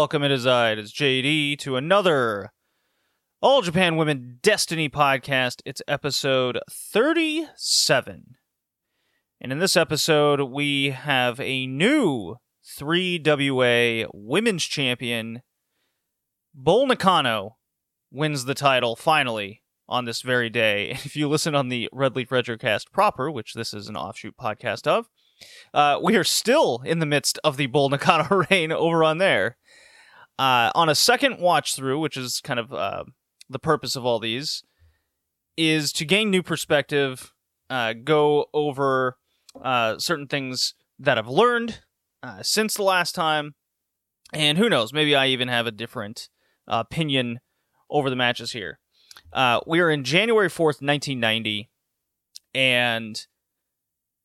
Welcome, it is I, it is JD, to another All Japan Women Destiny podcast. It's episode 37. And in this episode, we have a new 3WA Women's Champion. Bull Nakano wins the title finally on this very day. If you listen on the Red Leaf Retrocast proper, which this is an offshoot podcast of, uh, we are still in the midst of the Bull Nakano reign over on there. Uh, on a second watch through, which is kind of uh, the purpose of all these, is to gain new perspective, uh, go over uh, certain things that I've learned uh, since the last time, and who knows, maybe I even have a different opinion over the matches here. we are in January 4th, 1990, and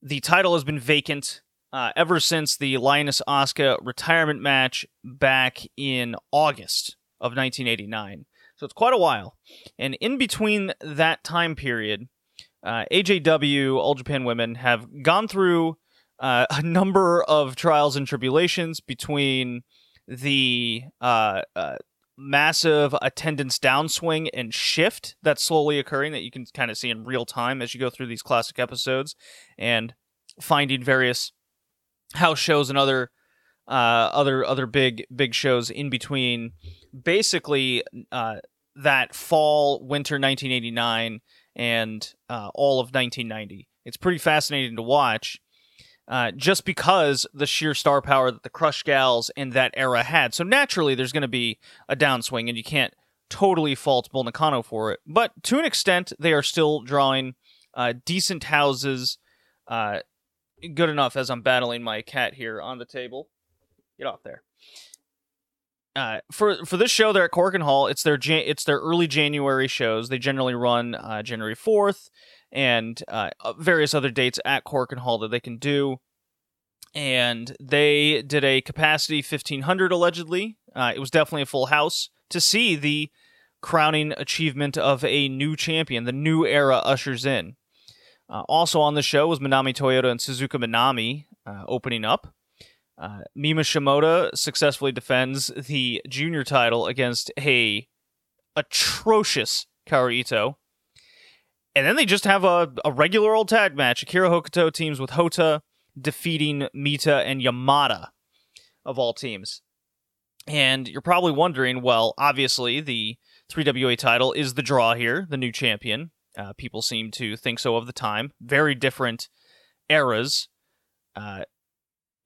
the title has been vacant uh, ever since the Lioness Asuka retirement match back in August of 1989. So it's quite a while. And in between that time period, uh, AJW, All Japan Women, have gone through uh, a number of trials and tribulations between the uh, uh, massive attendance downswing and shift that's slowly occurring that you can kind of see in real time as you go through these classic episodes and finding various house shows and other uh, other other big big shows in between basically uh, that fall winter 1989 and uh, all of 1990 it's pretty fascinating to watch uh, just because the sheer star power that the Crush Gals in that era had. So naturally, there's going to be a downswing, and you can't totally fault Bull Nakano for it. But to an extent, they are still drawing uh, decent houses. Uh, good enough as I'm battling my cat here on the table. Get off there. Uh, for for this show, they're at Korakuen Hall. It's their it's their early January shows. They generally run uh, January fourth and uh, various other dates at Korakuen Hall that they can do. And they did a capacity 1500 allegedly. Uh, it was definitely a full house to see the crowning achievement of a new champion. The new era ushers in. Uh, also on the show was Minami Toyota and Suzuka Minami uh, opening up. Uh, Mima Shimoda successfully defends the junior title against a atrocious Kaoru. And then they just have a, a regular old tag match. Akira Hokuto teams with Hotta, defeating Mita and Yamada, of all teams. And you're probably wondering well, obviously, the 3WA title is the draw here, the new champion. Uh, people seem to think so of the time. Very different eras. Uh,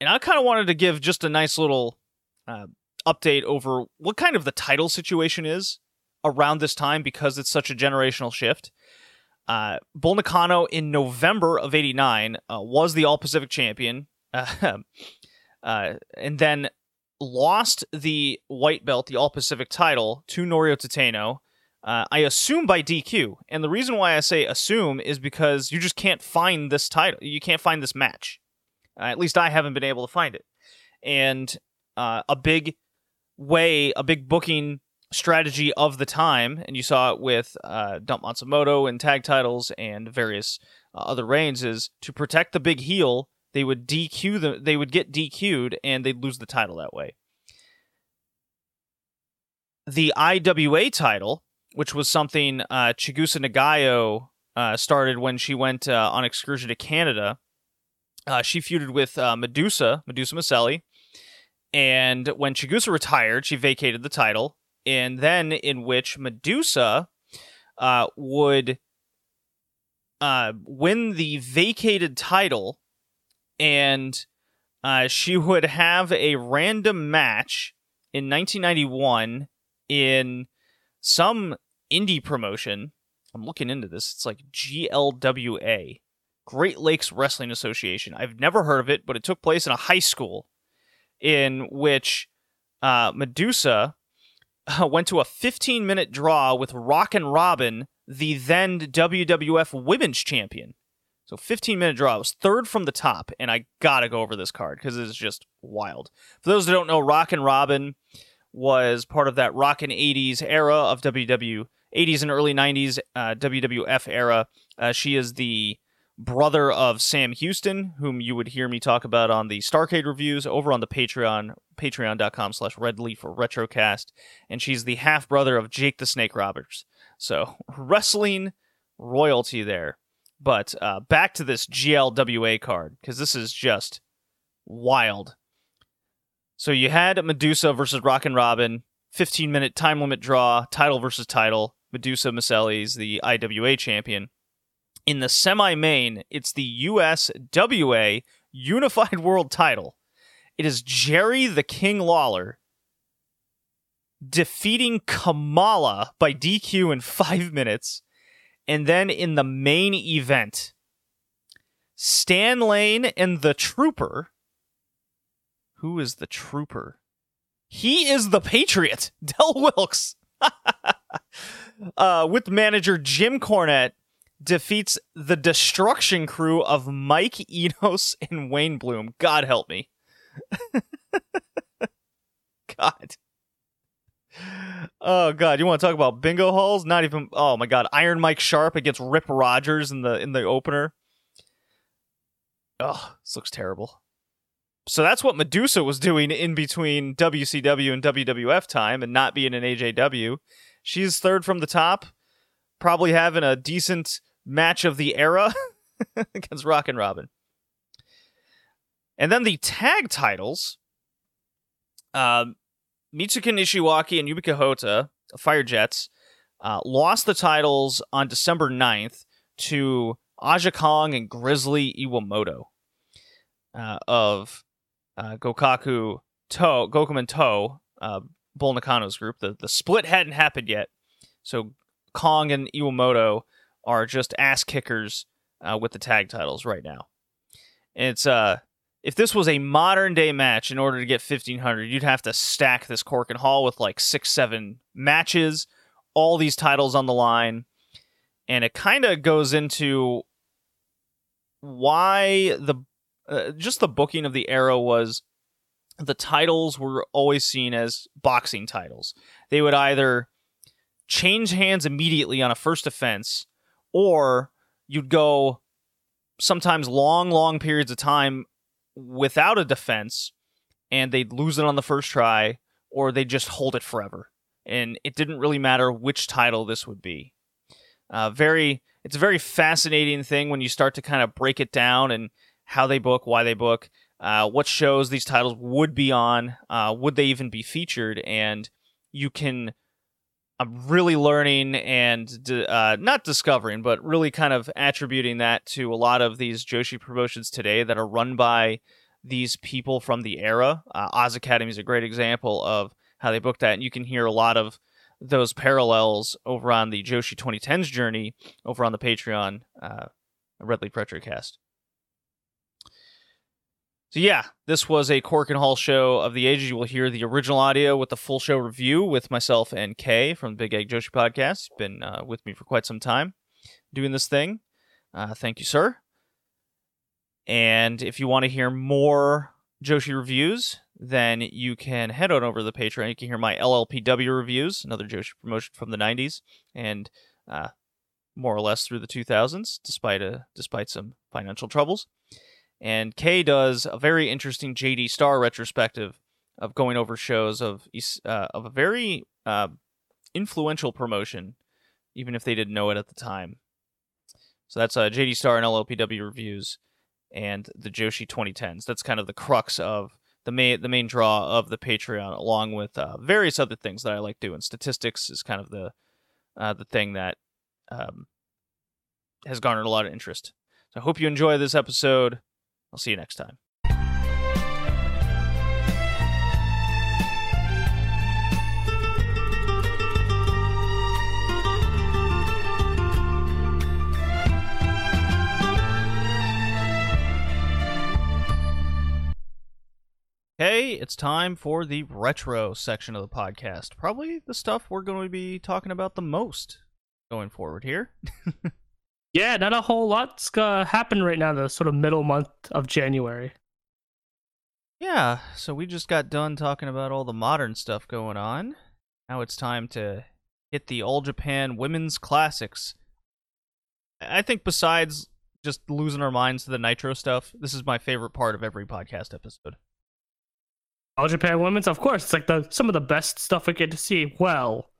and I kind of wanted to give just a nice little uh, update over what kind of the title situation is around this time because it's such a generational shift. Uh, in November of '89 uh, was the All Pacific champion, uh, and then lost the white belt, the All Pacific title, to Noriyo Tateno. Uh, I assume by DQ, and the reason why I say assume is because you just can't find this title. You can't find this match. Uh, at least I haven't been able to find it. And a big way, a big booking strategy of the time, and you saw it with uh, Dump Matsumoto and tag titles and various uh, other reigns, is to protect the big heel. They would DQ the, they would get DQ'd, and they'd lose the title that way. The IWA title, which was something uh, Chigusa Nagayo uh, started when she went uh, on excursion to Canada. Uh, she feuded with uh, Medusa, Medusa Miceli, and when Chigusa retired, she vacated the title. And then in which Medusa uh, would win the vacated title, and she would have a random match in 1991 in some indie promotion. I'm looking into this. It's like GLWA, Great Lakes Wrestling Association. I've never heard of it, but it took place in a high school in which uh, Medusa uh, went to a 15 minute draw with Rockin' Robin, the then WWF Women's Champion. So 15 minute draw. It was third from the top, and I gotta go over this card because it's just wild. For those that don't know, Rockin' Robin was part of that Rockin' 80s era of WW 80s and early 90s uh, WWF era. Uh, she is the brother of Sam Houston, whom you would hear me talk about on the Starcade reviews over on the Patreon patreon.com slash redleaf or retrocast. And she's the half brother of Jake the Snake Roberts. So wrestling royalty there. But uh, back to this GLWA card, because this is just wild. So you had Medusa versus Rockin' Robin, 15 minute time limit draw, title versus title. Medusa Miceli's the IWA champion. In the semi main, it's the USWA Unified World title. It is Jerry the King Lawler defeating Kamala by DQ in five minutes. And then in the main event, Stan Lane and the Trooper. Who is the Trooper? He is the Patriot, Del Wilkes. uh, with manager Jim Cornette defeats the destruction crew of Mike Enos and Wayne Bloom. God help me. God. Oh god, you want to talk about bingo halls? Not even Oh my god, Iron Mike Sharp against Rip Rogers in the in the opener. Oh, this looks terrible. So that's what Medusa was doing in between WCW and WWF time and not being an AJW. She's third from the top, probably having a decent match of the era against Rockin' Robin. And then the tag titles. Um, Mitsuko Nishiwaki and Yumiko Hotta, Fire Jets, uh, lost the titles on December 9th to Aja Kong and Grizzly Iwamoto uh, of uh, Gokaku To, Gokumen To, uh, Bull Nakano's group. The, the split hadn't happened yet. So Kong and Iwamoto are just ass kickers uh, with the tag titles right now. And it's uh if this was a modern day match in order to get 1500 you'd have to stack this Korakuen Hall with like 6 7 matches all these titles on the line and it kind of goes into why the uh, just the booking of the era was the titles were always seen as boxing titles they would either change hands immediately on a first offense or you'd go sometimes long long periods of time without a defense and they'd lose it on the first try or they'd just hold it forever. And it didn't really matter which title this would be. Uh, very, it's a very fascinating thing when you start to kind of break it down and how they book, why they book, uh, what shows these titles would be on, uh, would they even be featured, and you can. I'm really learning and uh, not discovering, but really kind of attributing that to a lot of these Joshi promotions today that are run by these people from the era. Uh, Oz Academy is a great example of how they booked that, and you can hear a lot of those parallels over on the Joshi 2010s journey over on the Patreon uh, Red Leaf Retrocast. So yeah, this was a Korakuen Hall show of the ages. You will hear the original audio with the full show review with myself and Kay from the Big Egg Joshi podcast. Been uh, with me for quite some time doing this thing. Uh, thank you, sir. And if you want to hear more Joshi reviews, then you can head on over to the Patreon. You can hear my LLPW reviews, another Joshi promotion from the '90s, and uh, more or less through the 2000s, despite a despite some financial troubles. And Kay does a very interesting JD Star retrospective of going over shows of uh, of a very uh, influential promotion, even if they didn't know it at the time. So that's uh, JD Star and LLPW reviews, and the Joshi 2010s. That's kind of the crux of the main the main draw of the Patreon, along with uh, various other things that I like doing. Statistics is kind of the uh, the thing that um, has garnered a lot of interest. So I hope you enjoy this episode. I'll see you next time. Hey, it's time for the retro section of the podcast. Probably the stuff we're going to be talking about the most going forward here. Yeah, not a whole lot's gonna happen right now. The sort of middle month of January. Yeah, so we just got done talking about all the modern stuff going on. Now it's time to hit the All Japan Women's Classics. I think besides just losing our minds to the Nitro stuff, this is my favorite part of every podcast episode. All Japan Women's, of course, it's like the some of the best stuff we get to see. Well,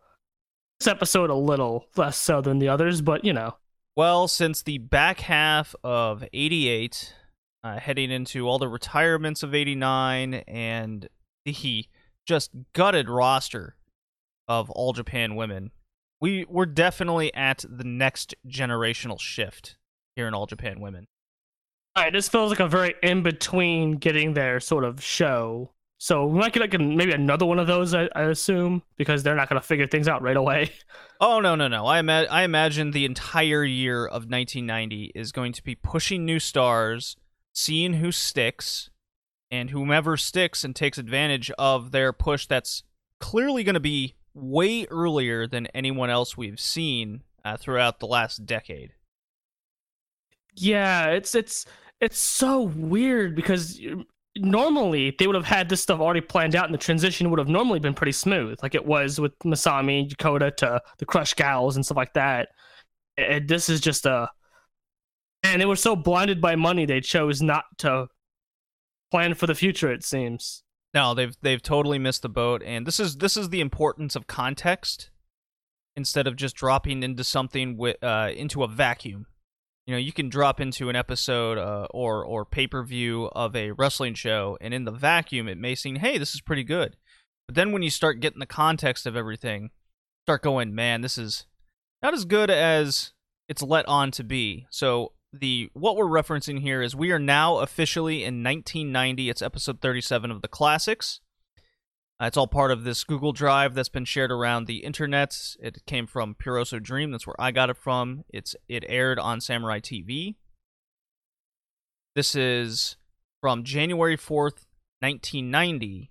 this episode a little less so than the others, but you know. Well, since the back half of 88, uh, heading into all the retirements of 89 and the just gutted roster of All Japan women, we, we're definitely at the next generational shift here in All Japan women. All right, this feels like a very in between getting there sort of show. So we might get like maybe another one of those, I, I assume, because they're not going to figure things out right away. Oh no no no! I ima- I imagine the entire year of 1990 is going to be pushing new stars, seeing who sticks, and whomever sticks and takes advantage of their push. That's clearly going to be way earlier than anyone else we've seen uh, throughout the last decade. Yeah, it's it's it's so weird because normally they would have had this stuff already planned out and the transition would have normally been pretty smooth. Like it was with masami Yokota to the crush gals and stuff like that. And this is just a and they were so blinded by money they chose not to plan for the future it seems. No they've they've totally missed the boat and this is this is the importance of context instead of just dropping into something with uh, into a vacuum you know you can drop into an episode uh, or or pay-per-view of a wrestling show and in the vacuum it may seem hey this is pretty good. But then when you start getting the context of everything start going man this is not as good as it's let on to be. So the what we're referencing here is we are now officially in 1990 it's episode 37 of the classics uh, it's all part of this Google Drive that's been shared around the internet. It came from Puroso Dream. That's where I got it from. It's it aired on Samurai TV. This is from January 4th, 1990.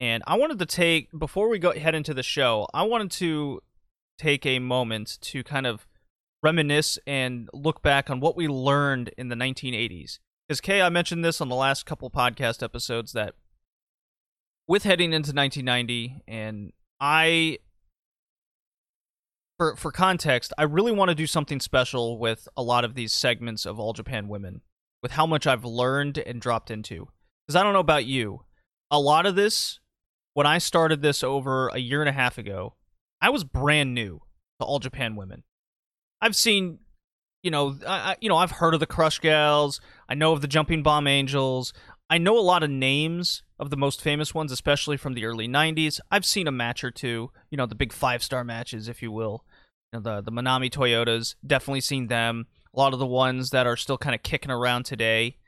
And I wanted to take before we go head into the show, I wanted to take a moment to kind of reminisce and look back on what we learned in the 1980s. Because Kay, I mentioned this on the last couple podcast episodes that with heading into 1990, and I, for for context, I really want to do something special with a lot of these segments of All Japan Women, with how much I've learned and dropped into. Because I don't know about you, a lot of this, when I started this over a year and a half ago, I was brand new to All Japan Women. I've seen you know, I, you know, I've heard of the Crush Gals. I know of the Jumping Bomb Angels. I know a lot of names of the most famous ones, especially from the early '90s. I've seen a match or two, you know, the big five star matches, if you will. You know, the the Manami Toyotas, definitely seen them. A lot of the ones that are still kind of kicking around today.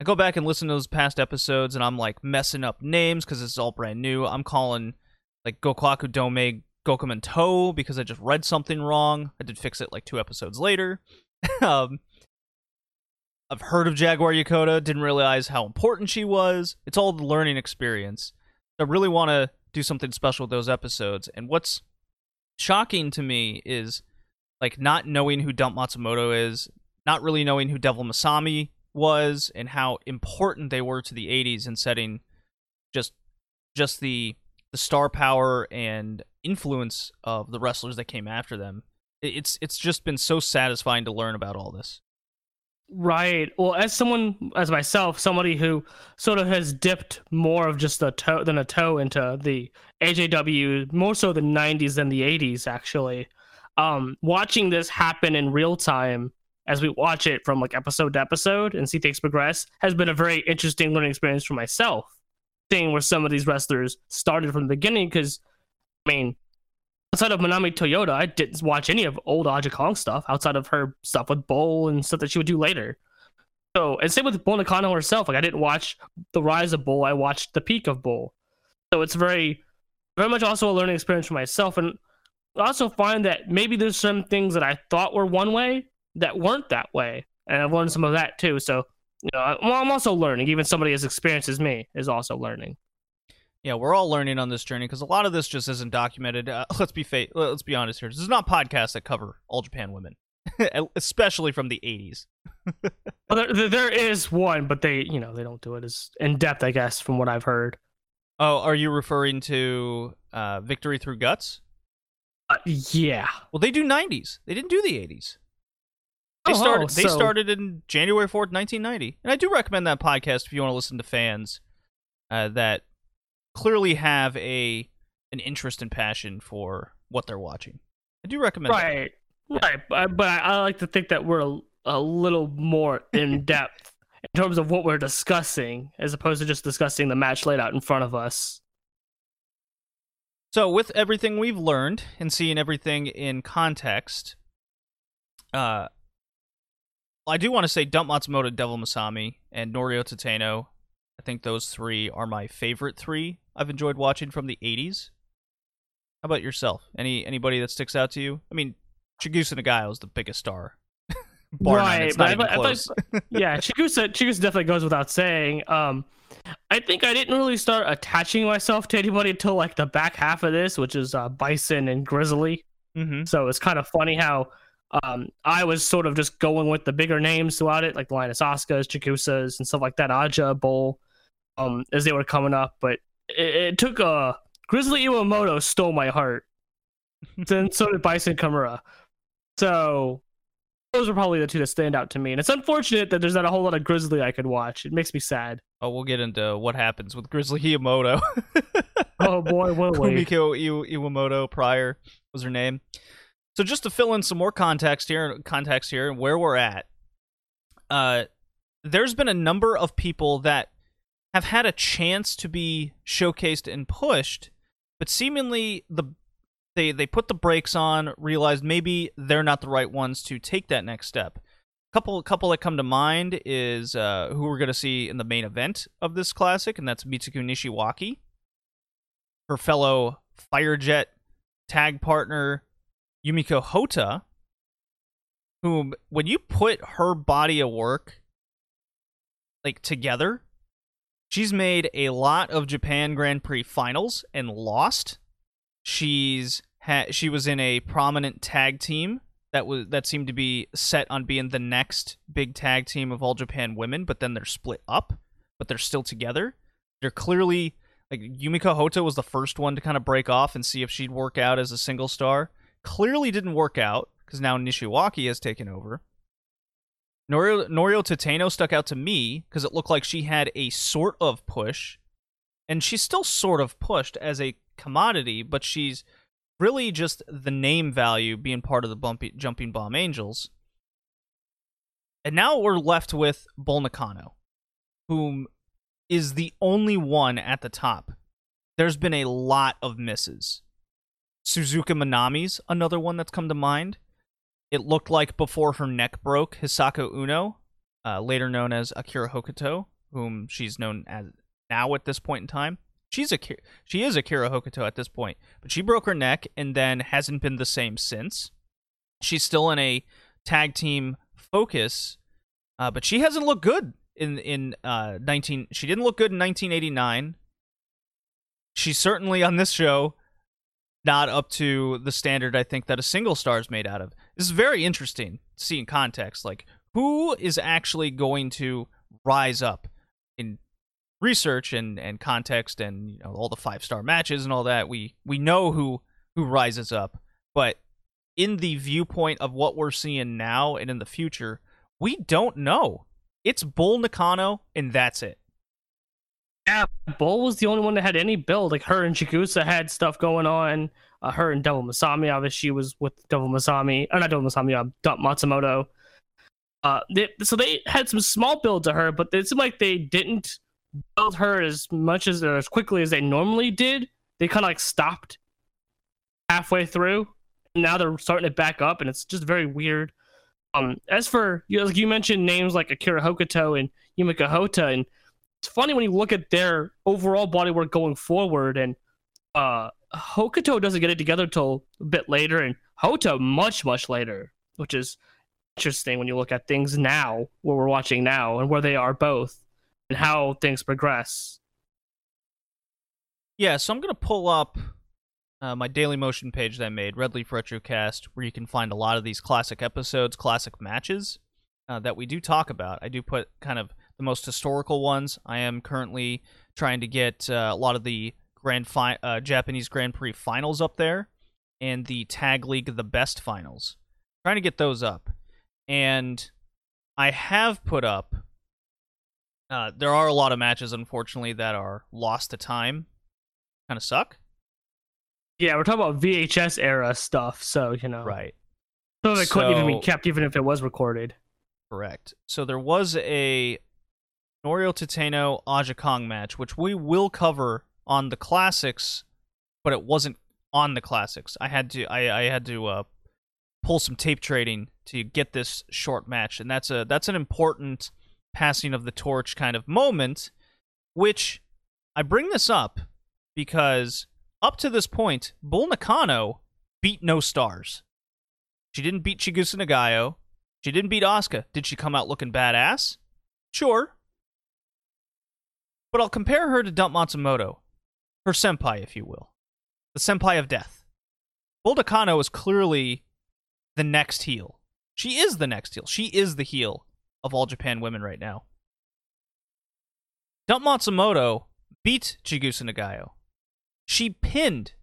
I go back and listen to those past episodes, and I'm like messing up names because it's all brand new. I'm calling like Gokwaku Dome Gokumen To because I just read something wrong. I did fix it like two episodes later. um, I've heard of Jaguar Yokota, didn't realize how important she was. It's all the learning experience. I really want to do something special with those episodes. And what's shocking to me is like not knowing who Dump Matsumoto is, not really knowing who Devil Masami was, and how important they were to the '80s in setting just just the the star power and influence of the wrestlers that came after them. It's it's just been so satisfying to learn about all this. Right. Well, as someone, as myself, somebody who sort of has dipped more of just a toe than a toe into the AJW, more so the 90s than the 80s, actually. Um, watching this happen in real time as we watch it from like episode to episode and see things progress has been a very interesting learning experience for myself. Seeing where some of these wrestlers started from the beginning, because I mean, outside of Manami Toyota, I didn't watch any of old Aja Kong stuff outside of her stuff with Bull and stuff that she would do later. So, and same with Bull Nakano herself. Like, I didn't watch the rise of Bull, I watched the peak of Bull. So, it's very, very much also a learning experience for myself. And I also find that maybe there's some things that I thought were one way that weren't that way. And I've learned some of that too. So, you know, well, I'm also learning. Even somebody as experienced as me is also learning yeah, we're all learning on this journey because a lot of this just isn't documented. Uh, let's be fa- let's be honest here. This is not podcasts that cover all Japan women, especially from the '80s. well, there, there is one, but they, you know, they don't do it as in depth, I guess, from what I've heard. Oh, are you referring to uh, Victory Through Guts? Uh, yeah. Well, they do '90s. They didn't do the '80s. They oh, started. They so... started in January fourth, nineteen ninety, and I do recommend that podcast if you want to listen to fans uh, that clearly have a an interest and passion for what they're watching. I do recommend. that. Right, right. But, but I, I like to think that we're a, a little more in depth in terms of what we're discussing, as opposed to just discussing the match laid out in front of us. So, with everything we've learned and seeing everything in context, uh, I do want to say Dump Matsumoto, Devil Masami, and Noriyo Tateno. I think those three are my favorite three I've enjoyed watching from the 80s. How about yourself? Any anybody that sticks out to you? I mean, Chigusa Nagayo is the biggest star. Bar none, it's not but even I, thought, yeah, Chigusa, Chigusa definitely goes without saying. Um, I think I didn't really start attaching myself to anybody until like the back half of this, which is uh, Bison and Grizzly. mm-hmm. So it's kind of funny how um, I was sort of just going with the bigger names throughout it, like Lioness Asukas, Chigusas, and stuff like that. Aja Bull, um, as they were coming up, but it, it took uh, Grizzly Iwamoto stole my heart. then so did Bison Kimura. So those are probably the two that stand out to me, and it's unfortunate that there's not a whole lot of Grizzly I could watch. It makes me sad. Oh, we'll get into what happens with Grizzly Iwamoto. Oh boy, will we? Kumiko Iw- Iwamoto prior was her name. So just to fill in some more context here, context here, and where we're at. Uh, there's been a number of people that have had a chance to be showcased and pushed, but seemingly the they they put the brakes on, realized maybe they're not the right ones to take that next step. Couple couple that come to mind is uh, who we're going to see in the main event of this classic, and that's Mitsuko Nishiwaki her fellow Firejet tag partner Yumiko Hotta, whom when you put her body of work like together, she's made a lot of Japan Grand Prix finals and lost. She's ha- she was in a prominent tag team that was that seemed to be set on being the next big tag team of all Japan women, but then they're split up, but they're still together. They're clearly like Yumiko Hotta was the first one to kind of break off and see if she'd work out as a single star. Clearly didn't work out because now Nishiwaki has taken over. Norio, Noriyo Tateno stuck out to me because it looked like she had a sort of push, and she's still sort of pushed as a commodity, but she's really just the name value being part of the bumpy, Jumping Bomb Angels. And now we're left with Bull Nakano, whom is the only one at the top. There's been a lot of misses. Suzuka Manami's another one that's come to mind. It looked like before her neck broke, Hisako Uno, uh, later known as Akira Hokuto, whom she's known as now at this point in time. She's a she is Akira Hokuto at this point, but she broke her neck and then hasn't been the same since. She's still in a tag team focus, uh, but she hasn't looked good in in uh 19 she didn't look good in 1989 she's certainly on this show not up to the standard i think that a single star is made out of this is very interesting to see in context like who is actually going to rise up in research and and context and you know all the five star matches and all that we we know who who rises up but in the viewpoint of what we're seeing now and in the future we don't know it's Bull Nakano, and that's it. Yeah, Bull was the only one that had any build. Like her and Chigusa had stuff going on. Uh, her and Devil Masami, obviously, she was with Devil Masami, or not Devil Masami, uh, Matsumoto. Uh, they, so they had some small build to her, but it seemed like they didn't build her as much as or as quickly as they normally did. They kind of like stopped halfway through. Now they're starting to back up, and it's just very weird. Um, as for you, like you mentioned names like Akira Hokuto and Yumiko Hotta, and it's funny when you look at their overall bodywork going forward, and uh, Hokuto doesn't get it together until a bit later, and Hotta much much later, which is interesting when you look at things now, where we're watching now, and where they are both, and how things progress. Yeah, so I'm gonna pull up uh, my Daily Motion page that I made, Red Leaf Retrocast, where you can find a lot of these classic episodes, classic matches uh, that we do talk about. I do put kind of the most historical ones. I am currently trying to get uh, a lot of the Grand fi- uh, Japanese Grand Prix finals up there and the Tag League the Best finals. trying to get those up. And I have put up Uh, there are a lot of matches, unfortunately, that are lost to time. Kind of suck. Yeah, we're talking about VHS era stuff, so you know, Right. of it couldn't even be kept, even if it was recorded. Correct. So there was a Noriyo Tateno Aja Kong match, which we will cover on the classics, but it wasn't on the classics. I had to I, I had to uh, pull some tape trading to get this short match, and that's a that's an important passing of the torch kind of moment. Which I bring this up because up to this point, Bull Nakano beat no stars. She didn't beat Chigusa Nagayo. She didn't beat Asuka. Did she come out looking badass? Sure. But I'll compare her to Dump Matsumoto, her senpai, if you will. The senpai of death. Bull Nakano is clearly the next heel. She is the next heel. She is the heel of all Japan women right now. Dump Matsumoto beat Chigusa Nagayo. She pinned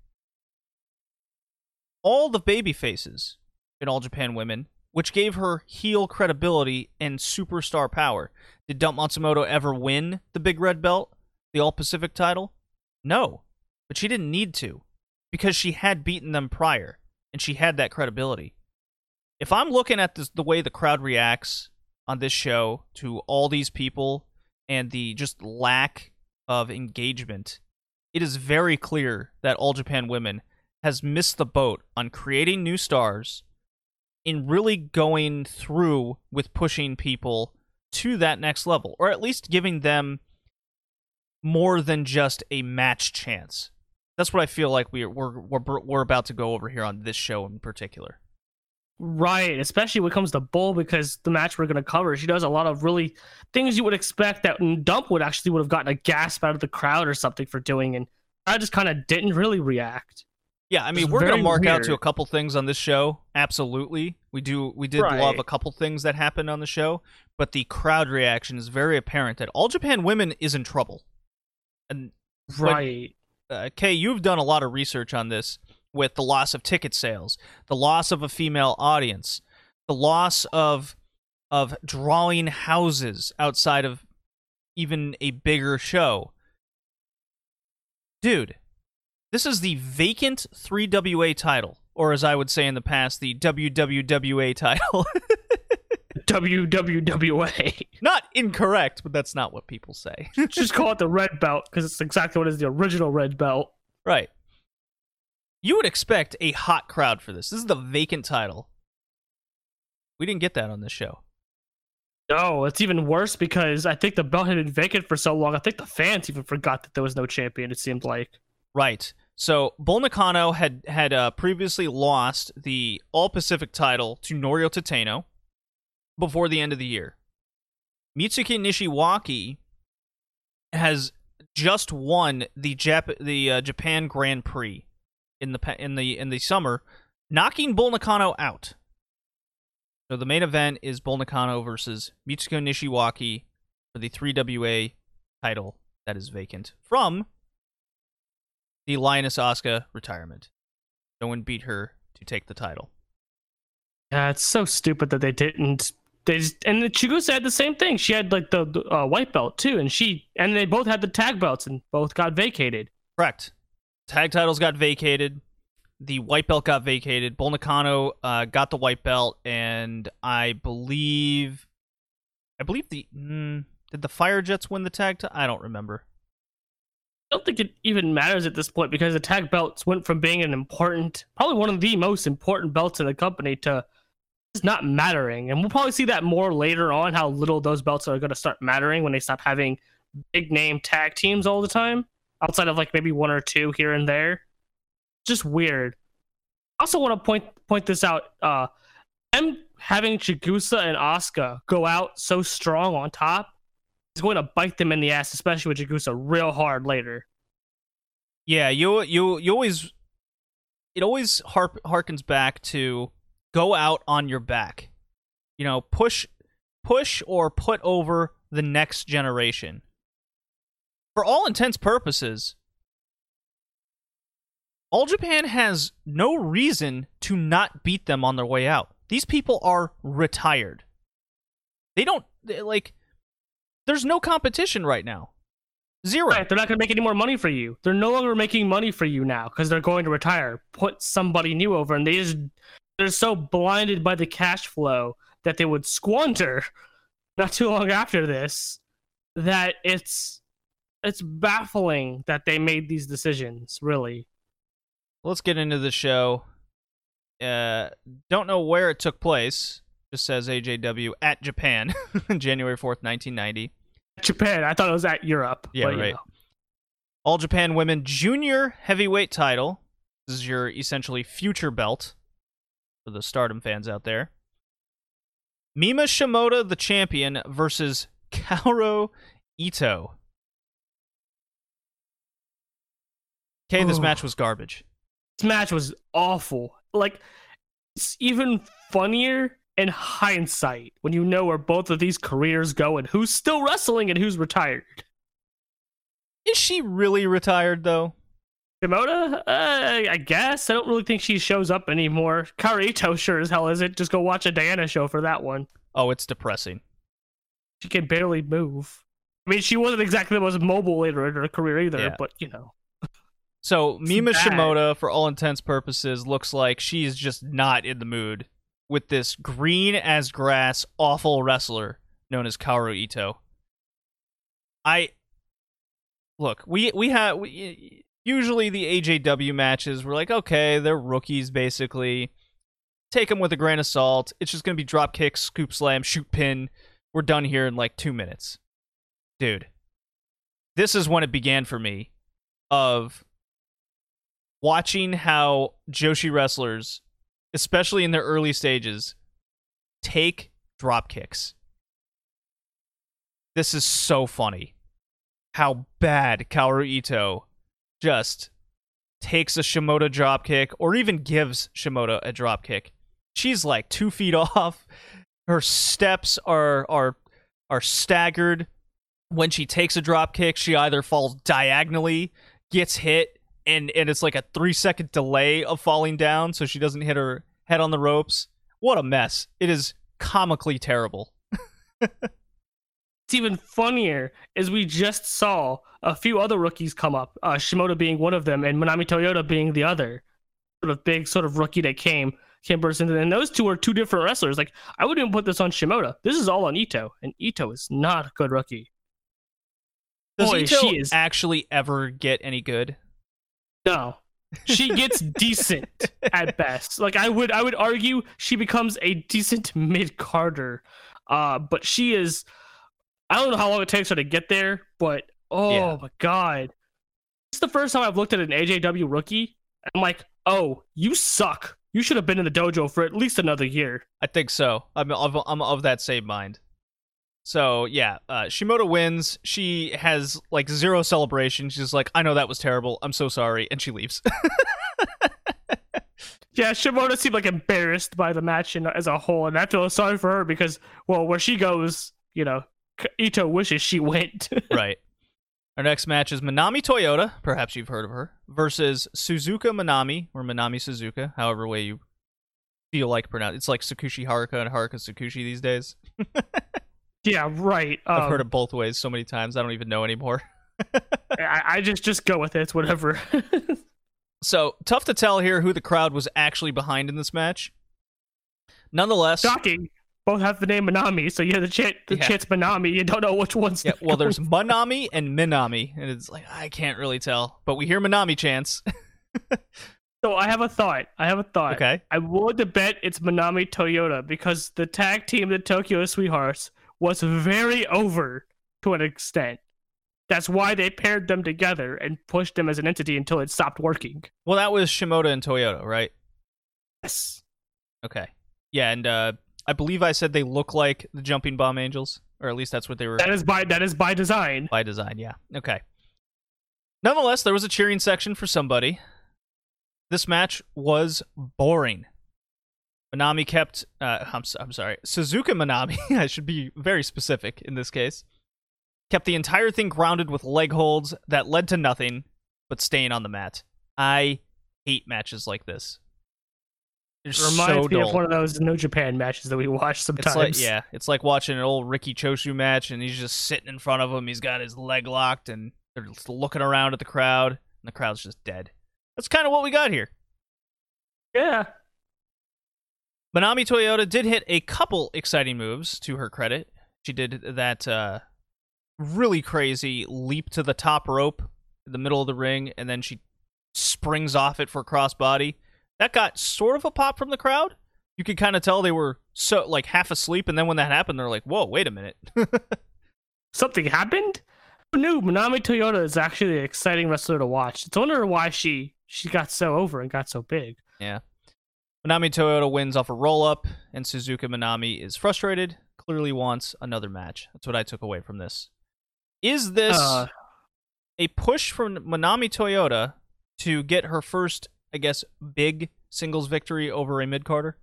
all the baby faces in All Japan Women, which gave her heel credibility and superstar power. Did Dump Matsumoto ever win the Big Red Belt, the All Pacific title? No, but she didn't need to because she had beaten them prior and she had that credibility. If I'm looking at this, the way the crowd reacts on this show to all these people and the just lack of engagement, it is very clear that All Japan Women has missed the boat on creating new stars in really going through with pushing people to that next level or at least giving them more than just a match chance. That's what I feel like we're we're we're, we're about to go over here on this show in particular. Right, especially when it comes to Bull, because the match we're going to cover, she does a lot of really things you would expect that Dump would actually would have gotten a gasp out of the crowd or something for doing, and I just kind of didn't really react. Yeah, I mean, we're gonna very mark out to a couple things on this show. Absolutely, we do. We did Right. love a couple things that happened on the show, but the crowd reaction is very apparent that All Japan Women is in trouble. And Right. uh, Kay, you've done a lot of research on this with the loss of ticket sales, the loss of a female audience, the loss of of drawing houses outside of even a bigger show. Dude, this is the vacant 3WA title, or as I would say in the past, the WWWA title. WWWA. not incorrect, but that's not what people say. Just call it the red belt because it's exactly what is the original red belt. Right. You would expect a hot crowd for this. This is the vacant title. We didn't get that on this show. No, it's even worse because I think the belt had been vacant for so long. I think the fans even forgot that there was no champion. It seemed like. Right. So Bull Nakano had had uh, previously lost the All Pacific title to Noriyo Tateno before the end of the year. Mitsuko Nishiwaki has just won the Jap- the uh, Japan Grand Prix in the in the in the summer, knocking Bull Nakano out. So the main event is Bull Nakano versus Mitsuko Nishiwaki for the 3WA title that is vacant from the Lioness Asuka retirement. No one beat her to take the title. Yeah, it's so stupid that they didn't. They just, and Chigusa had the same thing. She had like the, the uh, white belt too, and she and they both had the tag belts, and both got vacated. Correct. Tag titles got vacated. The white belt got vacated. Bull Nakano uh, got the white belt, and I believe, I believe the mm, did the Fire Jets win the tag? T- I don't remember. I don't think it even matters at this point because the tag belts went from being an important, probably one of the most important belts in the company, to not mattering. And we'll probably see that more later on how little those belts are going to start mattering when they stop having big name tag teams all the time, outside of like maybe one or two here and there. Just weird. I also want to point point this out. Uh, them having Chigusa and Asuka go out so strong on top is going to bite them in the ass, especially with Chigusa real hard later. Yeah, you you you always it always harp, harkens back to go out on your back. You know, push push or put over the next generation. For all intents purposes, All Japan has no reason to not beat them on their way out. These people are retired. They don't like there's no competition right now. Zero. Right, they're not going to make any more money for you. They're no longer making money for you now because they're going to retire. Put somebody new over, and they just they're so blinded by the cash flow that they would squander not too long after this that it's it's baffling that they made these decisions. Really, Let's get into the show. Uh, don't know where it took place. Just says AJW at Japan, January fourth, nineteen ninety. Japan. I thought it was at Europe. Yeah, but, you right. know. All Japan Women Junior Heavyweight Title. This is your essentially future belt for the Stardom fans out there. Mima Shimoda, the champion, versus Kaoru Ito. Okay, this Ugh. match was garbage. This match was awful. Like, it's even funnier in hindsight when you know where both of these careers go and who's still wrestling and who's retired. Is she really retired though? Shimoda, uh, I guess. I don't really think she shows up anymore. Karito sure as hell is it. Just go watch a Diana show for that one. Oh, it's depressing. She can barely move. I mean, she wasn't exactly the most mobile later in her career either, Yeah. but you know. So Mima bad. Shimoda, for all intents purposes, looks like she's just not in the mood with this green as grass awful wrestler known as Kaoru Ito. I look, we we have we, usually the AJW matches. We're like, okay, they're rookies basically. Take them with a grain of salt. It's just gonna be drop kick, scoop slam, shoot pin. We're done here in like two minutes, dude. This is when it began for me of watching how Joshi wrestlers, especially in their early stages, take drop kicks. This is so funny. How bad Kaoru Ito just takes a Shimoda drop kick or even gives Shimoda a drop kick. She's like two feet off. Her steps are are are staggered. When she takes a drop kick, she either falls diagonally, gets hit, and and it's like a three second delay of falling down, so she doesn't hit her head on the ropes. What a mess! It is comically terrible. It's even funnier is we just saw a few other rookies come up, uh, Shimoda being one of them, and Manami Toyota being the other. Sort of big sort of rookie that came came burst into, and those two are two different wrestlers. Like I wouldn't even put this on Shimoda. This is all on Ito, and Ito is not a good rookie. Does Boy, Ito she is- actually ever get any good? No, she gets decent at best. Like I would, I would argue she becomes a decent mid carder. Uh, but she is. I don't know how long it takes her to get there, but oh Yeah. my god, it's the first time I've looked at an AJW rookie. I'm like, oh, you suck. You should have been in the dojo for at least another year. I think so. I'm of, I'm of that same mind. So yeah, uh, Shimoda wins. She has like zero celebration. She's like, "I know that was terrible. I'm so sorry," and she leaves. Yeah, Shimoda seemed like embarrassed by the match in, as a whole, and I feel sorry for her because, well, where she goes, you know, Ito wishes she went. right. Our next match is Manami Toyota. Perhaps you've heard of her versus Suzuka Manami or Manami Suzuka, however way you feel like pronounce. It's like Sakushi Haruka and Haruka Sakushi these days. yeah, right. I've um, heard it both ways so many times. I don't even know anymore. I, I just just go with it. It's whatever. So tough to tell here who the crowd was actually behind in this match. Nonetheless, Shocking. Both have the name Manami, so you have the chant the Yeah. chant's Manami. You don't know which one's. yeah. the- Well, there's Manami and Minami, and it's like I can't really tell, but we hear Manami chants. So I have a thought. I have a thought. okay. I would to bet it's Manami Toyota because the tag team, the Tokyo Sweethearts, was very over to an extent. That's why they paired them together and pushed them as an entity until it stopped working. Well, that was Shimoda and Toyota, right? Yes. Okay. Yeah, and uh, I believe I said they look like the Jumping Bomb Angels, or at least that's what they were That is by that is by design. by design. Yeah. Okay. Nonetheless, there was a cheering section for somebody. This match was boring. Manami kept. Uh, I'm, I'm sorry. Suzuka Manami, I should be very specific in this case, kept the entire thing grounded with leg holds that led to nothing but staying on the mat. I hate matches like this. It reminds so me of one of those New Japan matches that we watch sometimes. It's like yeah, it's like watching an old Riki Choshu match, and he's just sitting in front of him. He's got his leg locked, and they're just looking around at the crowd, and the crowd's just dead. That's kind of what we got here. yeah. Manami Toyota did hit a couple exciting moves to her credit. She did that uh, really crazy leap to the top rope in the middle of the ring, and then she springs off it for a crossbody. That got sort of a pop from the crowd. You could kind of tell they were so like half asleep, and then when that happened, they're like, "Whoa, wait a minute." Something happened? Who knew Manami Toyota is actually an exciting wrestler to watch? It's wonder why she she got so over and got so big. Yeah, Manami Toyota wins off a roll up, and Suzuka Minami is frustrated, clearly wants another match. That's what I took away from this. Is this Uh, a push from Manami Toyota to get her first, I guess, big singles victory over a mid carder?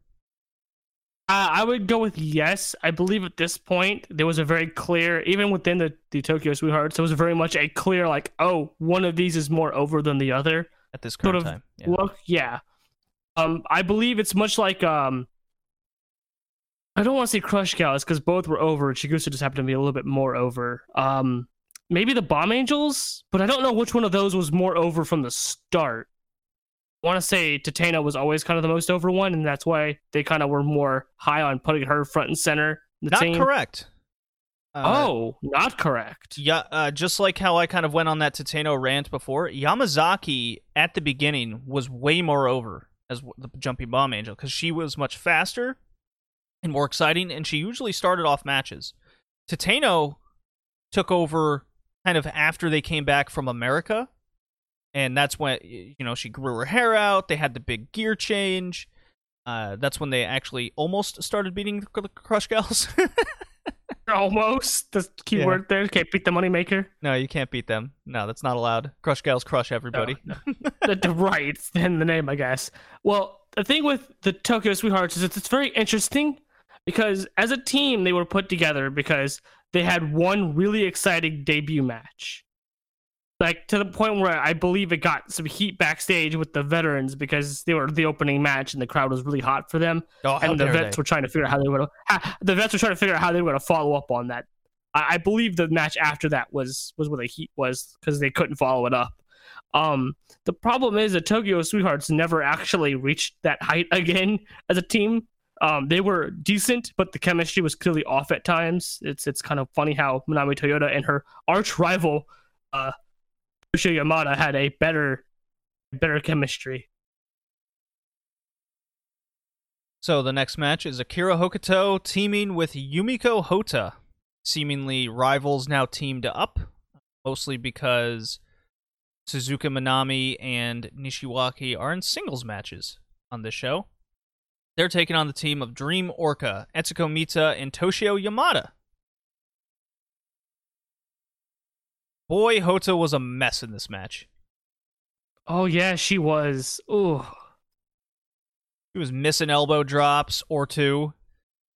I I would go with yes. I believe at this point there was a very clear, even within the, the Tokyo Sweethearts, there was very much a clear like, oh, one of these is more over than the other. At this Sort of time. Yeah. Look, yeah. Um, I believe it's much like um. I don't want to say Crush Gals because both were over. Chigusa just happened to be a little bit more over. Um, maybe the Bomb Angels, but I don't know which one of those was more over from the start. I want to say Tateno was always kind of the most over one, and that's why they kind of were more high on putting her front and center. in The Not team. correct. Uh, oh, not correct. Yeah, uh, just like how I kind of went on that Tateno rant before, Yamazaki at the beginning was way more over as the Jumping Bomb Angel because she was much faster and more exciting, and she usually started off matches. Tateno took over kind of after they came back from America, and that's when you know she grew her hair out. They had the big gear change. Uh, that's when they actually almost started beating the Crush Gals. Almost the keyword there. Can't beat the moneymaker. no, you can't beat them. No, that's not allowed. Crush Gals crush everybody. No, the, the right it's in the name, I guess. Well, the thing with the Tokyo Sweethearts is it's, it's very interesting because as a team they were put together because they had one really exciting debut match. Like to the point where I believe it got some heat backstage with the veterans because they were the opening match and the crowd was really hot for them. Oh, and the vets they. were trying to figure out how they would the vets were trying to figure out how they were going to follow up on that. I, I believe the match after that was was where the heat was because they couldn't follow it up. Um, the problem is that Tokyo Sweethearts never actually reached that height again as a team. Um, they were decent, but the chemistry was clearly off at times. It's it's kind of funny how Manami Toyota and her arch rival, uh, Yoshio Yamada had a better better chemistry. So the next match is Akira Hokuto teaming with Yumiko Hotta. Seemingly rivals now teamed up, mostly because Suzuka Minami and Nishiwaki are in singles matches on this show. They're taking on the team of Dream Orca, Etsuko Mita, and Toshiyo Yamada. Boy, Hotta was a mess in this match. Oh yeah, she was. Ooh. He was missing elbow drops or two.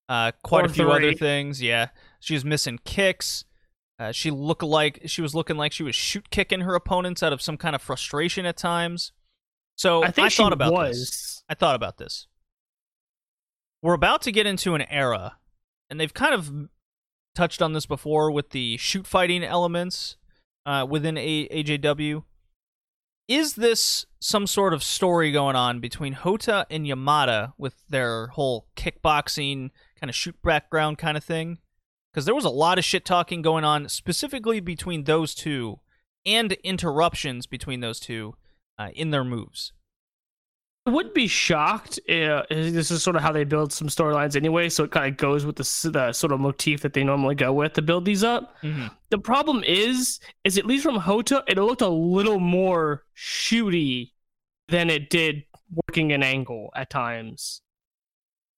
Uh, quite Or a few other things. Yeah, she was missing kicks. Uh, she looked like she was looking like she was shoot kicking her opponents out of some kind of frustration at times. So I think she thought about was. this. I thought about this. We're about to get into an era, and they've kind of touched on this before with the shoot fighting elements uh, within a- AJW. Is this some sort of story going on between Hotta and Yamada with their whole kickboxing kind of shoot background kind of thing? Because there was a lot of shit talking going on specifically between those two and interruptions between those two uh, in their moves. I wouldn't be shocked. Uh, this is sort of how they build some storylines anyway, so it kind of goes with the, the sort of motif that they normally go with to build these up. Mm-hmm. The problem is, is at least from Hotta, it looked a little more shooty than it did working an angle at times.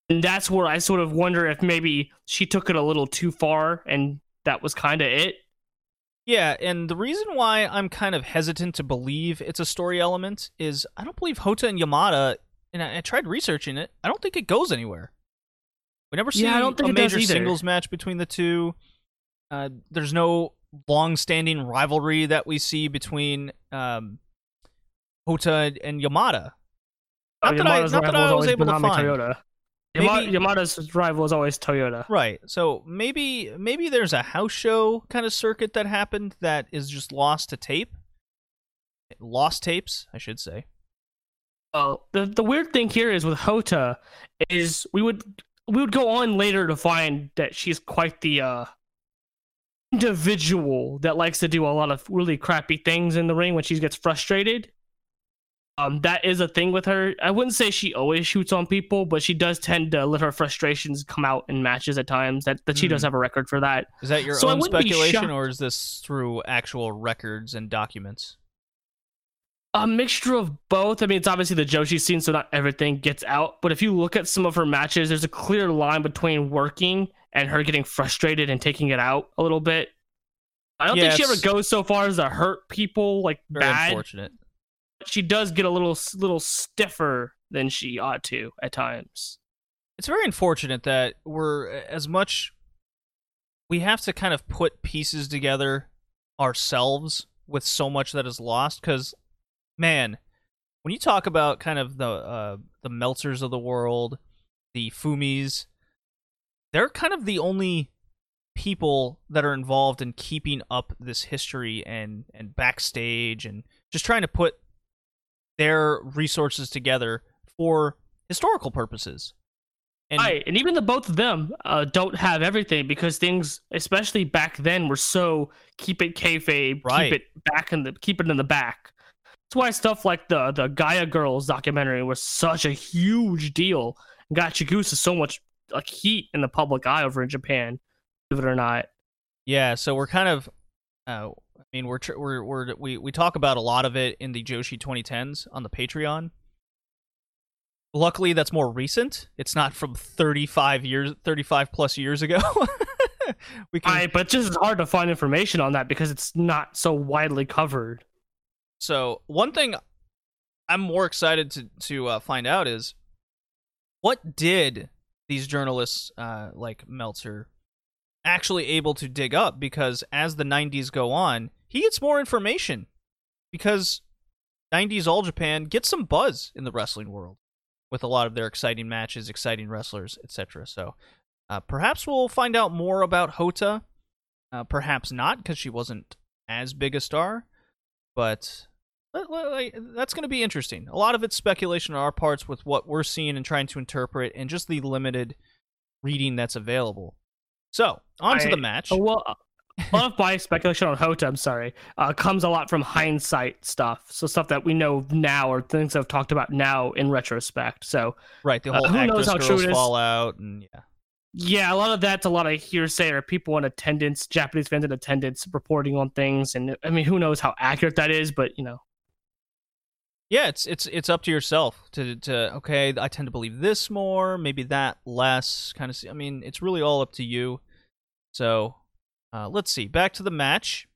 And that's where I sort of wonder if maybe she took it a little too far, and that was kind of it. Yeah, and the reason why I'm kind of hesitant to believe it's a story element is I don't believe Hotta and Yamada, and I, I tried researching it, I don't think it goes anywhere. We never see Yeah, I don't think a major singles match between the two. Uh, there's no long-standing rivalry that we see between um, Hotta and Yamada. Oh, Not that I- not that I was able to find. Toyota. Maybe- Yamada's rival is always Toyota. Right. So maybe maybe there's a house show kind of circuit that happened that is just lost to tape. Lost tapes, I should say. Oh, the the weird thing here is with Hotta is we would we would go on later to find that she's quite the uh individual that likes to do a lot of really crappy things in the ring when she gets frustrated. Um, that is a thing with her. I wouldn't say she always shoots on people, but she does tend to let her frustrations come out in matches at times. That that she does Hmm. have a record for that. Is that your So own speculation, or is this through actual records and documents? A mixture of both. I mean, it's obviously the Joshi scene, so not everything gets out. But if you look at some of her matches, there's a clear line between working and her getting frustrated and taking it out a little bit. I don't think she ever goes so far as to hurt people like Very bad. unfortunate. She does get a little little stiffer than she ought to at times. It's very unfortunate that we're as much we have to kind of put pieces together ourselves with so much that is lost cuz man, when you talk about kind of the uh the Meltzers of the world, the Fumis, they're kind of the only people that are involved in keeping up this history and and backstage and just trying to put their resources together for historical purposes. And right, and even the both of them uh, don't have everything because things, especially back then, were so keep it kayfabe, Right. keep it back in the keep it in the back. That's why stuff like the the Gaea Girls documentary was such a huge deal. Got Chigusa so much like heat in the public eye over in Japan, believe it or not. Yeah, so we're kind of, uh, I mean, we're, tr- we're we're we we talk about a lot of it in the Joshi 2010s on the Patreon. Luckily, that's more recent. It's not from 35 years, 35 plus years ago. we can I but it's just hard to find information on that because it's not so widely covered. So one thing I'm more excited to to uh, find out is what did these journalists uh, like Meltzer actually able to dig up? Because as the 90s go on, he gets more information because 90s All Japan gets some buzz in the wrestling world with a lot of their exciting matches, exciting wrestlers, etc. So uh, perhaps we'll find out more about Hotta. Uh, perhaps not because she wasn't as big a star but that's going to be interesting. A lot of it's speculation on our parts with what we're seeing and trying to interpret, and just the limited reading that's available. So, on to the match. Oh, well, a lot of my speculation on Hotta, I'm sorry, uh, comes a lot from hindsight stuff. So stuff that we know now or things I've talked about now in retrospect. So right, the uh, whole who actress knows how true girls it is? fallout, and yeah, yeah, a lot of that's a lot of hearsay or people in attendance, Japanese fans in attendance reporting on things. And I mean, who knows how accurate that is, but you know, yeah. It's it's it's up to yourself to to okay. I tend to believe this more, maybe that less. Kind of. I mean, it's really all up to you. So, uh, let's see. Back to the match.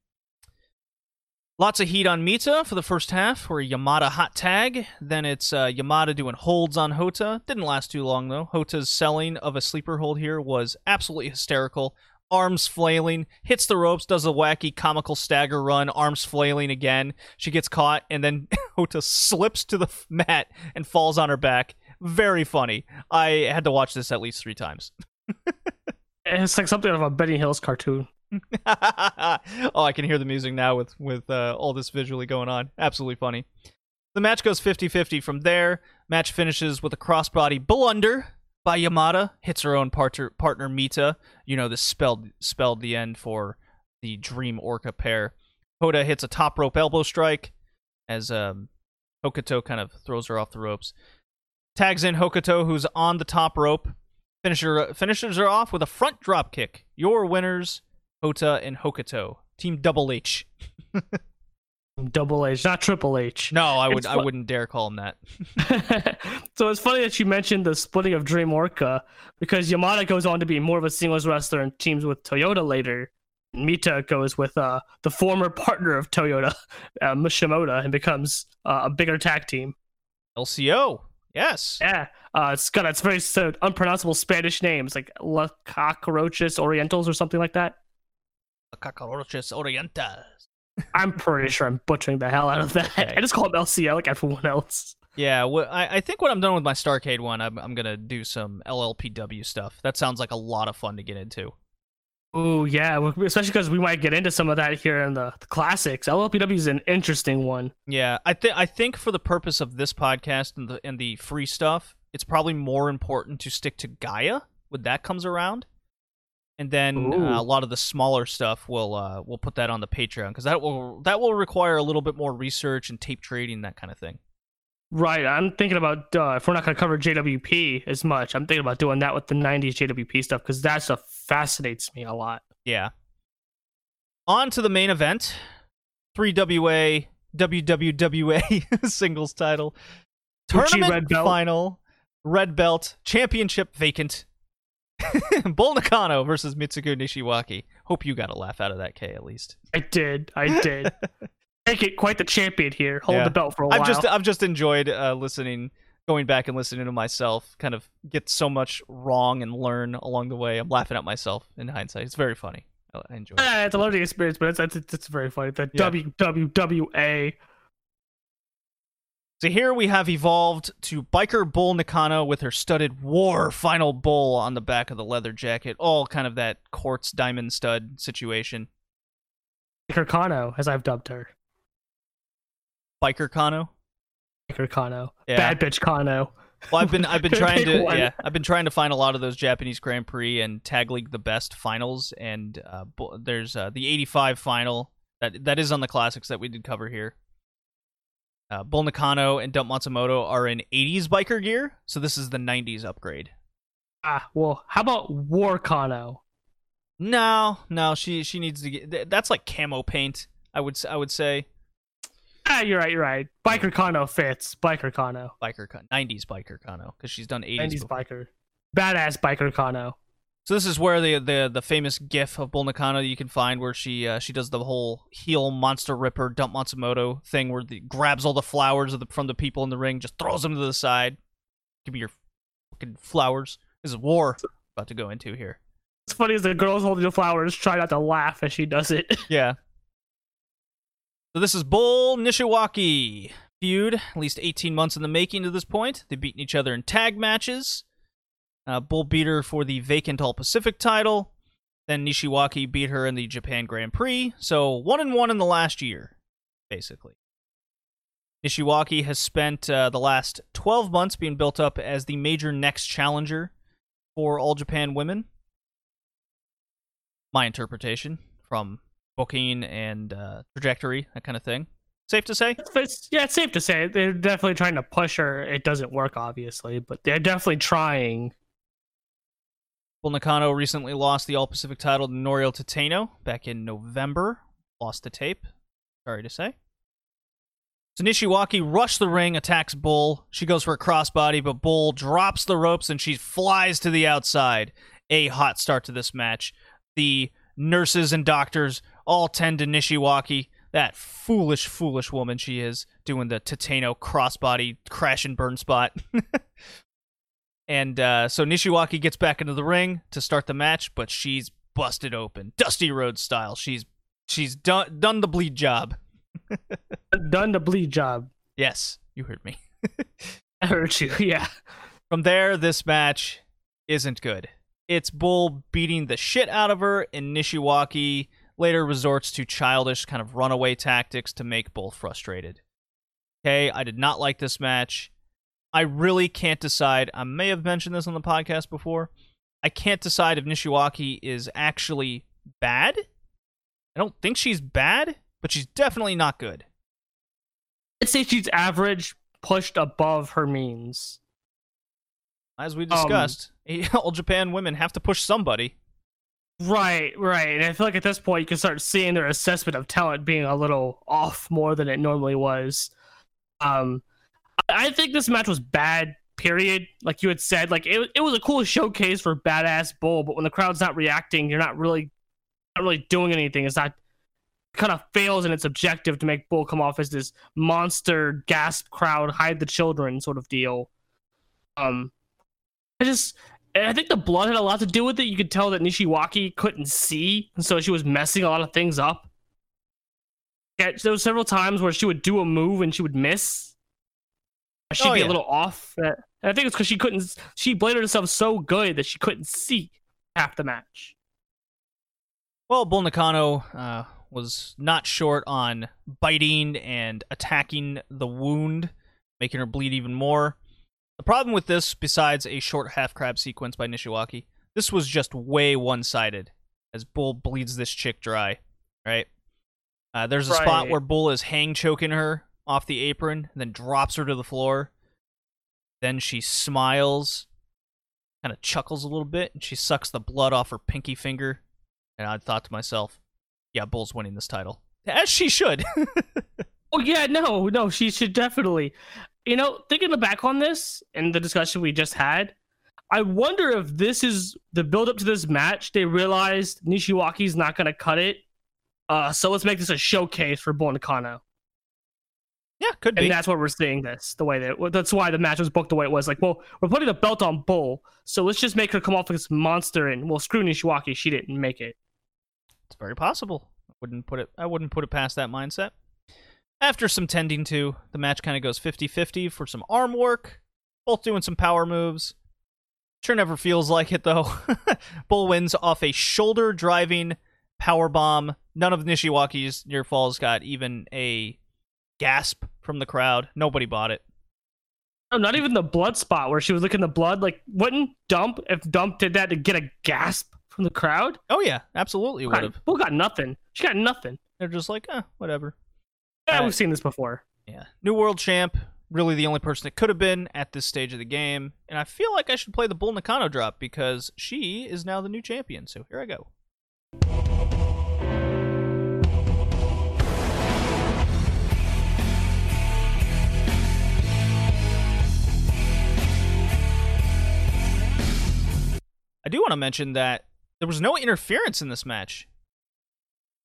Lots of heat on Mita for the first half, or Yamada hot tag. Then it's uh, Yamada doing holds on Hotta. Didn't last too long though. Hotta's selling of a sleeper hold here was absolutely hysterical. Arms flailing, hits the ropes, does a wacky comical stagger run, arms flailing again. She gets caught, and then Hotta slips to the mat and falls on her back. Very funny. I had to watch this at least three times. it's like something out of a Benny Hill's cartoon. oh, I can hear the music now with with uh, all this visually going on. Absolutely funny. The match goes 50-50 from there. Match finishes with a crossbody blunder by Yamada. Hits her own partner partner Mita. You know, this spelled spelled the end for the Dream Orca pair. Hotta hits a top rope elbow strike as um, Hokuto kind of throws her off the ropes. Tags in Hokuto, who's on the top rope. Finisher finishes her off with a front drop kick. Your winners, Hotta and Hokuto. Team Double H. Double H, not Triple H. No, I would It's I fu- wouldn't dare call him that. so it's funny that you mentioned the splitting of Dream Orca because Yamada goes on to be more of a singles wrestler and teams with Toyota later. Mita goes with uh, the former partner of Toyota, uh, Mishimoto, and becomes uh, a bigger tag team. LCO. Yes. Yeah, uh, it's got its very so unpronounceable Spanish names like La Cockroaches Orientals or something like that. La Cockroaches Oriental. I'm pretty sure I'm butchering the hell out of that. Okay. I just call them LCO like everyone else. Yeah, well, I, I think when I'm done with my Starcade one, I'm, I'm gonna do some LLPW stuff. That sounds like a lot of fun to get into. Oh yeah, especially because we might get into some of that here in the, the classics. LLPW is an interesting one. Yeah, I think I think for the purpose of this podcast and the and the free stuff, it's probably more important to stick to Gaea when that comes around, and then uh, a lot of the smaller stuff will uh, we'll put that on the Patreon because that will that will require a little bit more research and tape trading that kind of thing. Right. I'm thinking about uh, if we're not going to cover JWP as much, I'm thinking about doing that with the 90s JWP stuff because that stuff fascinates me a lot. Yeah. On to the main event 3WA WWWA singles title. Tournament red belt. final. Red belt. Championship vacant. Bull Nakano versus Mitsuko Nishiwaki. Hope you got a laugh out of that, K, at least. I did. I did. make it quite the champion here. Hold yeah. the belt for a while. I've just I've just enjoyed uh, listening, going back and listening to myself, kind of get so much wrong and learn along the way. I'm laughing at myself in hindsight. It's very funny. I enjoy it. it's a learning experience, but it's it's, it's very funny. The yeah. WWWA. So here we have evolved to Biker Bull Nakano with her studded war final bull on the back of the leather jacket. All kind of that quartz diamond stud situation. Biker Kano, as I've dubbed her. Biker Kano. Biker Kano. Yeah. Bad bitch Kano. Well, I've been I've been trying to one. yeah I've been trying to find a lot of those Japanese Grand Prix and Tag League the Best finals, and uh, there's uh, the '85 final that that is on the classics that we did cover here. Uh, Bull Nakano and Dump Matsumoto are in '80s biker gear, so this is the '90s upgrade. Ah, well, how about War Kano? No, no, she she needs to get that's like camo paint. I would I would say. Ah, you're right. You're right. Biker Kano fits. Biker Kano. Biker Kano. 90s Biker Kano because she's done 80s. 90s before. biker. Badass Biker Kano. So this is where the the the famous GIF of Bull Nakano you can find where she uh, she does the whole heel monster ripper dump Matsumoto thing where the grabs all the flowers the, from the people in the ring, just throws them to the side. Give me your fucking flowers. This is war about to go into here. It's funny as the girls holding the flowers try not to laugh as she does it. Yeah. So this is Bull Nishiwaki feud, at least 18 months in the making to this point. They've beaten each other in tag matches. Uh, Bull beat her for the vacant All Pacific title. Then Nishiwaki beat her in the Japan Grand Prix. So one and one in the last year, basically. Nishiwaki has spent uh, the last 12 months being built up as the major next challenger for All Japan Women. My interpretation from booking and uh, trajectory, that kind of thing. Safe to say? It's, yeah, it's safe to say. They're definitely trying to push her. It doesn't work, obviously, but they're definitely trying. Bull Nakano recently lost the All Pacific title to Noriyo Tateno back in November. Lost the tape. Sorry to say. So Nishiwaki rushed the ring, attacks Bull. She goes for a crossbody, but Bull drops the ropes and she flies to the outside. A hot start to this match. The nurses and doctors all tend to Nishiwaki. That foolish, foolish woman she is, doing the Tateno crossbody crash and burn spot. and uh, so Nishiwaki gets back into the ring to start the match, but she's busted open, Dusty Rhodes style. She's she's done done the bleed job. done the bleed job. Yes, you heard me. I heard you. Yeah. From there, this match isn't good. It's Bull beating the shit out of her, and Nishiwaki later resorts to childish kind of runaway tactics to make Bull frustrated. Okay, I did not like this match. I really can't decide. I may have mentioned this on the podcast before. I can't decide if Nishiwaki is actually bad. I don't think she's bad, but she's definitely not good. I'd say she's average, pushed above her means. As we discussed, um, all Japan women have to push somebody. Right, right. And I feel like at this point you can start seeing their assessment of talent being a little off more than it normally was. Um I think this match was bad, period. Like you had said, like it, it was a cool showcase for badass bull, but when the crowd's not reacting, you're not really not really doing anything. It's not kind of fails in its objective to make bull come off as this monster gasp crowd hide the children sort of deal. Um I just and I think the blood had a lot to do with it. You could tell that Nishiwaki couldn't see, and so she was messing a lot of things up. Yeah, there were several times where she would do a move and she would miss. she'd Oh, be yeah. a little off. And I think it's because she couldn't. She bladed herself so good that she couldn't see half the match. Well, Bull Nakano uh, was not short on biting and attacking the wound, making her bleed even more. The problem with this, besides a short half crab sequence by Nishiwaki, this was just way one sided as Bull bleeds this chick dry, right? Uh, there's a spot where Bull is hang choking her off the apron, then drops her to the floor. Then she smiles, kind of chuckles a little bit, and she sucks the blood off her pinky finger. And I thought to myself, yeah, Bull's winning this title. As she should. Oh yeah, no, no, she should definitely. You know, thinking back on this and the discussion we just had, I wonder if this is the build up to this match. They realized Nishiwaki's not gonna cut it, uh, so let's make this a showcase for Bull Nakano, yeah, could be. and that's why we're seeing this the way that. That's why the match was booked the way it was. Like, well, we're putting the belt on Bull, so let's just make her come off like this monster, and well, screw Nishiwaki, she didn't make it. It's very possible. I wouldn't put it I wouldn't put it past that mindset. After some tending to, the match kind of goes 50-50 for some arm work, both doing some power moves. Sure never feels like it though. Bull wins off a shoulder driving power bomb. None of Nishiwaki's near falls got even a gasp from the crowd. Nobody bought it. No, not even the blood spot where she was licking the blood. Like, wouldn't Dump if Dump did that to get a gasp from the crowd? Oh yeah, absolutely would have. Bull got nothing. She got nothing. They're just like, eh, whatever. Yeah, we've seen this before. Yeah. New World Champ, really the only person that could have been at this stage of the game. And I feel like I should play the Bull Nakano drop because she is now the new champion. So here I go. I do want to mention that there was no interference in this match.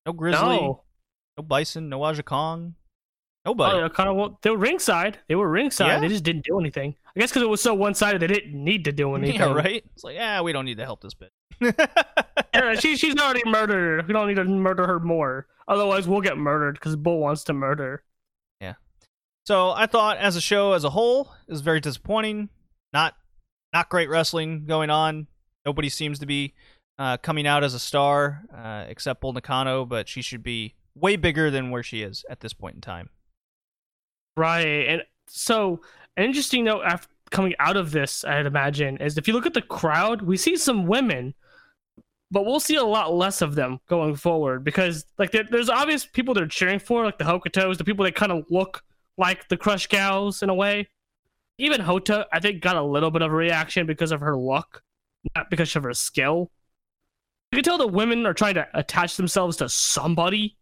No Grizzly, no, No, Bison, no Aja Kong, nobody. oh, kind of. well, They were ringside. They were ringside. Yeah? They just didn't do anything. I guess because it was so one sided, they didn't need to do anything. Yeah, right. It's like, yeah, we don't need to help this bit. Yeah, she, she's already murdered. We don't need to murder her more. Otherwise, we'll get murdered because Bull wants to murder. Yeah. So I thought, as a show as a whole, it was very disappointing. Not, not great wrestling going on. Nobody seems to be uh, coming out as a star uh, except Bull Nakano, but she should be way bigger than where she is at this point in time. Right. And so, an interesting note after coming out of this, I'd imagine, is if you look at the crowd, we see some women, but we'll see a lot less of them going forward because, like, there, there's obvious people they're cheering for, like the Hokutos, the people that kind of look like the Crush Gals in a way. Even Hotta, I think, got a little bit of a reaction because of her look, not because of her skill. You can tell the women are trying to attach themselves to somebody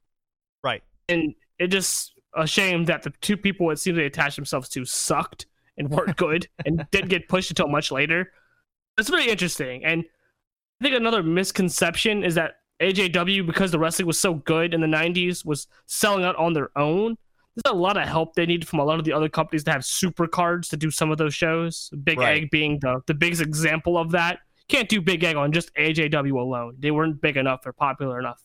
Right. and it just a shame that the two people it seems they attached themselves to sucked and weren't good and didn't get pushed until much later. It's very interesting, and I think another misconception is that AJW, because the wrestling was so good in the '90s, was selling out on their own. There's a lot of help they needed from a lot of the other companies to have super cards to do some of those shows. Big Right. Egg being the the biggest example of that. Can't do Big Egg on just AJW alone. They weren't big enough or popular enough